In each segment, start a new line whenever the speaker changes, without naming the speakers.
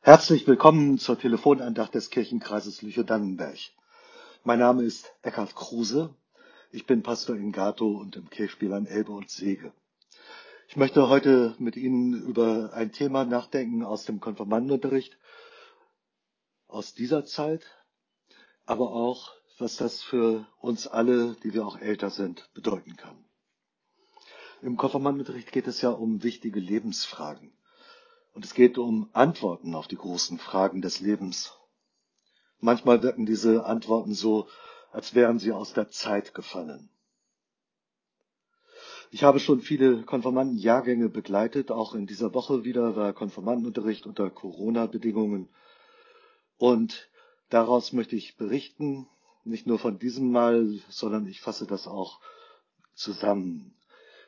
Herzlich willkommen zur Telefonandacht des Kirchenkreises Lüchow-Dannenberg. Mein Name ist Eckhard Kruse. Ich bin Pastor in Gato und im Kirchspiel an Elbe und Sege. Ich möchte heute mit Ihnen über ein Thema nachdenken aus dem Konfirmandenunterricht, aus dieser Zeit, aber auch, was das für uns alle, die wir auch älter sind, bedeuten kann. Im Konfirmandenunterricht geht es ja um wichtige Lebensfragen. Und es geht um Antworten auf die großen Fragen des Lebens. Manchmal wirken diese Antworten so, als wären sie aus der Zeit gefallen. Ich habe schon viele Konformantenjahrgänge begleitet. Auch in dieser Woche wieder war Konformantenunterricht unter Corona-Bedingungen. Und daraus möchte ich berichten, nicht nur von diesem Mal, sondern ich fasse das auch zusammen,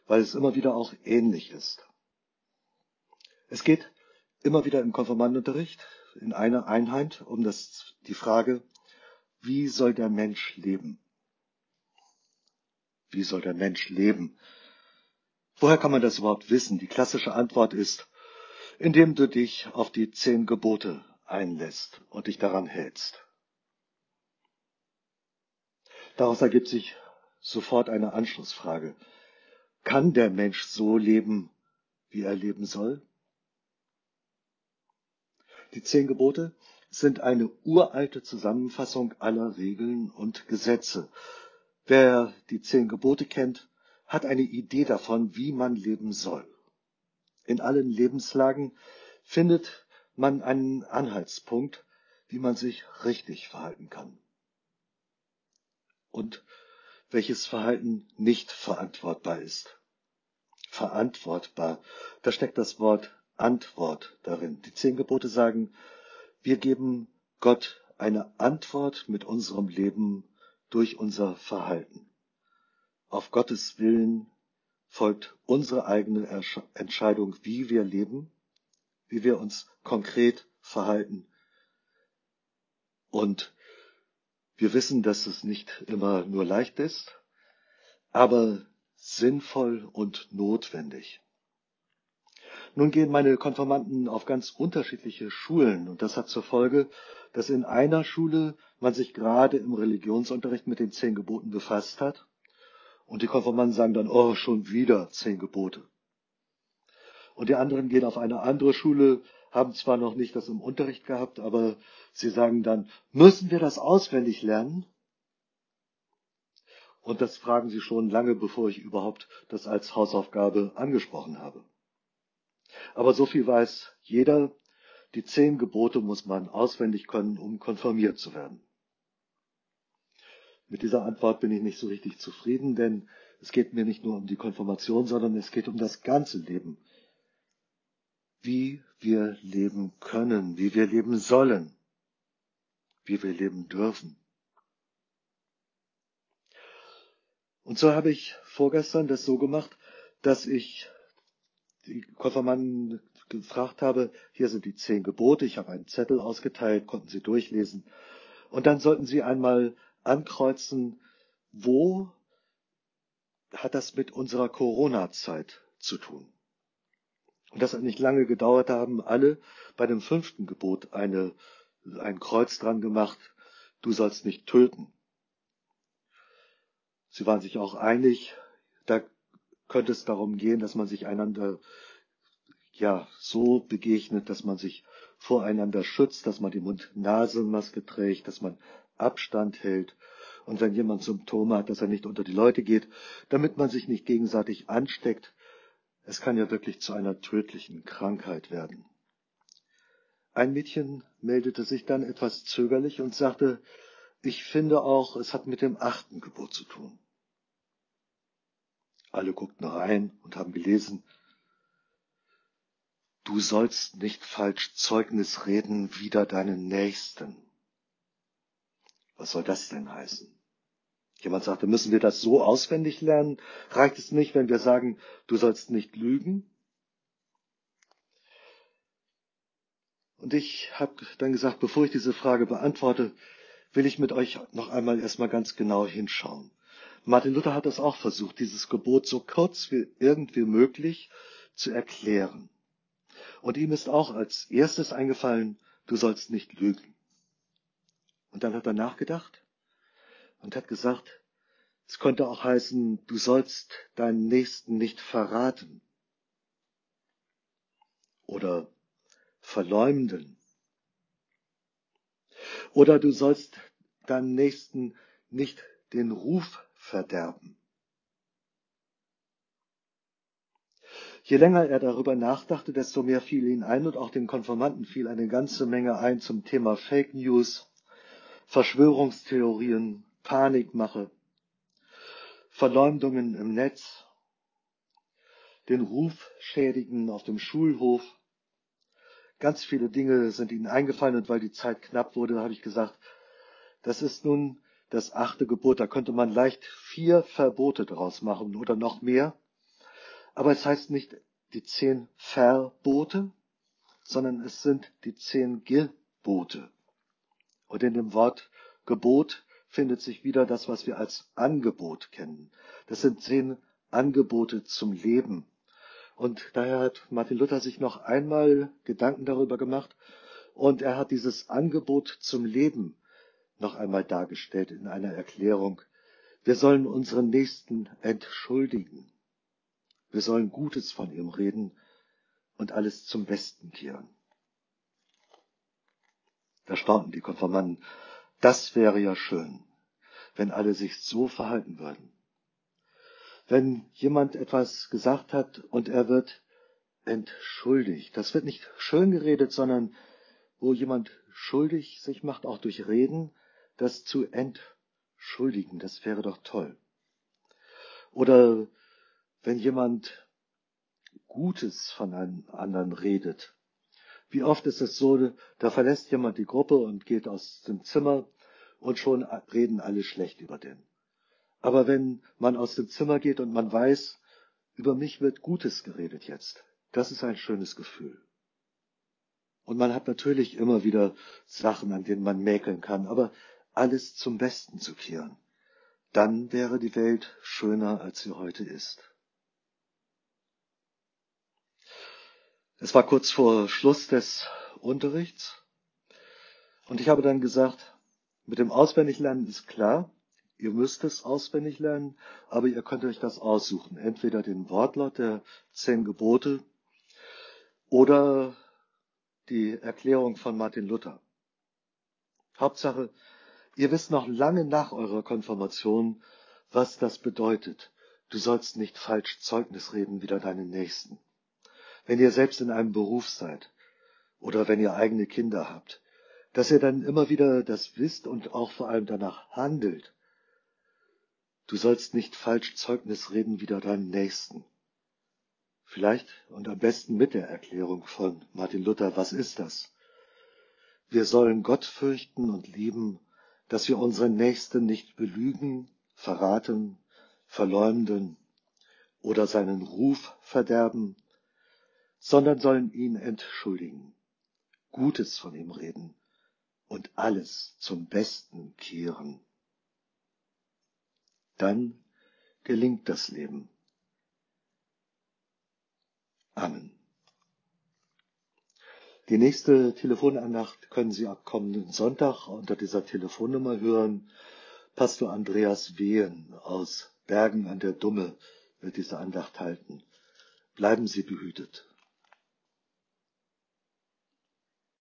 weil es immer wieder auch ähnlich ist. Es geht immer wieder im Konfirmandenunterricht in einer Einheit um das, die Frage, wie soll der Mensch leben? Wie soll der Mensch leben? Woher kann man das überhaupt wissen? Die klassische Antwort ist, indem du dich auf die zehn Gebote einlässt und dich daran hältst. Daraus ergibt sich sofort eine Anschlussfrage. Kann der Mensch so leben, wie er leben soll? Die zehn Gebote sind eine uralte Zusammenfassung aller Regeln und Gesetze. Wer die zehn Gebote kennt, hat eine Idee davon, wie man leben soll. In allen Lebenslagen findet man einen Anhaltspunkt, wie man sich richtig verhalten kann. Und welches Verhalten nicht verantwortbar ist. Verantwortbar, da steckt das Wort Antwort darin. Die zehn Gebote sagen, wir geben Gott eine Antwort mit unserem Leben durch unser Verhalten. Auf Gottes Willen folgt unsere eigene Entscheidung, wie wir leben, wie wir uns konkret verhalten. Und wir wissen, dass es nicht immer nur leicht ist, aber sinnvoll und notwendig. Nun gehen meine Konformanten auf ganz unterschiedliche Schulen und das hat zur Folge, dass in einer Schule man sich gerade im Religionsunterricht mit den zehn Geboten befasst hat und die Konformanten sagen dann, oh, schon wieder zehn Gebote. Und die anderen gehen auf eine andere Schule, haben zwar noch nicht das im Unterricht gehabt, aber sie sagen dann, müssen wir das auswendig lernen? Und das fragen sie schon lange, bevor ich überhaupt das als Hausaufgabe angesprochen habe. Aber so viel weiß jeder, die zehn Gebote muss man auswendig können, um konfirmiert zu werden. Mit dieser Antwort bin ich nicht so richtig zufrieden, denn es geht mir nicht nur um die Konfirmation, sondern es geht um das ganze Leben. Wie wir leben können, wie wir leben sollen, wie wir leben dürfen. Und so habe ich vorgestern das so gemacht, dass ich die Konfirmanden gefragt habe, hier sind die zehn Gebote, ich habe einen Zettel ausgeteilt, konnten Sie durchlesen. Und dann sollten Sie einmal ankreuzen, wo hat das mit unserer Corona-Zeit zu tun. Und das hat nicht lange gedauert, da haben alle bei dem fünften Gebot eine, ein Kreuz dran gemacht, du sollst nicht töten. Sie waren sich auch einig, könnte es darum gehen, dass man sich einander ja so begegnet, dass man sich voreinander schützt, dass man die Mund-Nasen-Maske trägt, dass man Abstand hält und wenn jemand Symptome hat, dass er nicht unter die Leute geht, damit man sich nicht gegenseitig ansteckt. Es kann ja wirklich zu einer tödlichen Krankheit werden. Ein Mädchen meldete sich dann etwas zögerlich und sagte, ich finde auch, es hat mit dem achten Gebot zu tun. Alle guckten rein und haben gelesen, du sollst nicht falsch Zeugnis reden wider deinen Nächsten. Was soll das denn heißen? Jemand sagte, müssen wir das so auswendig lernen? Reicht es nicht, wenn wir sagen, du sollst nicht lügen? Und ich habe dann gesagt, bevor ich diese Frage beantworte, will ich mit euch noch einmal erstmal ganz genau hinschauen. Martin Luther hat es auch versucht, dieses Gebot so kurz wie irgendwie möglich zu erklären. Und ihm ist auch als erstes eingefallen, du sollst nicht lügen. Und dann hat er nachgedacht und hat gesagt, es könnte auch heißen, du sollst deinen Nächsten nicht verraten oder verleumden oder du sollst deinem Nächsten nicht den Ruf verderben. Je länger er darüber nachdachte, desto mehr fiel ihn ein und auch den Konformanten fiel eine ganze Menge ein zum Thema Fake News, Verschwörungstheorien, Panikmache, Verleumdungen im Netz, den Ruf schädigen auf dem Schulhof. Ganz viele Dinge sind ihnen eingefallen und weil die Zeit knapp wurde, habe ich gesagt, das ist nun das achte Gebot. Da könnte man leicht vier Verbote daraus machen oder noch mehr. Aber es heißt nicht die zehn Verbote, sondern es sind die zehn Gebote. Und in dem Wort Gebot findet sich wieder das, was wir als Angebot kennen. Das sind zehn Angebote zum Leben. Und daher hat Martin Luther sich noch einmal Gedanken darüber gemacht und er hat dieses Angebot zum Leben noch einmal dargestellt in einer Erklärung. Wir sollen unseren Nächsten entschuldigen. Wir sollen Gutes von ihm reden und alles zum Besten kehren. Da staunten die Konformanten. Das wäre ja schön, wenn alle sich so verhalten würden. Wenn jemand etwas gesagt hat und er wird entschuldigt. Das wird nicht schön geredet, sondern wo jemand schuldig sich macht, auch durch Reden, das zu entschuldigen, das wäre doch toll. Oder wenn jemand Gutes von einem anderen redet. Wie oft ist es so, da verlässt jemand die Gruppe und geht aus dem Zimmer und schon reden alle schlecht über den. Aber wenn man aus dem Zimmer geht und man weiß, über mich wird Gutes geredet jetzt, das ist ein schönes Gefühl. Und man hat natürlich immer wieder Sachen, an denen man mäkeln kann, aber alles zum Besten zu kehren, dann wäre die Welt schöner, als sie heute ist. Es war kurz vor Schluss des Unterrichts und ich habe dann gesagt, mit dem Auswendiglernen ist klar, ihr müsst es auswendig lernen, aber ihr könnt euch das aussuchen. Entweder den Wortlaut der zehn Gebote oder die Erklärung von Martin Luther. Hauptsache, Ihr wisst noch lange nach eurer Konfirmation, was das bedeutet. Du sollst nicht falsch Zeugnis reden wider deinen Nächsten. Wenn ihr selbst in einem Beruf seid oder wenn ihr eigene Kinder habt, dass ihr dann immer wieder das wisst und auch vor allem danach handelt. Du sollst nicht falsch Zeugnis reden wider deinen Nächsten. Vielleicht und am besten mit der Erklärung von Martin Luther, was ist das? Wir sollen Gott fürchten und lieben dass wir unseren Nächsten nicht belügen, verraten, verleumden oder seinen Ruf verderben, sondern sollen ihn entschuldigen, Gutes von ihm reden und alles zum Besten kehren. Dann gelingt das Leben. Amen. Die nächste Telefonandacht können Sie ab kommenden Sonntag unter dieser Telefonnummer hören. Pastor Andreas Wehen aus Bergen an der Dumme wird diese Andacht halten. Bleiben Sie behütet.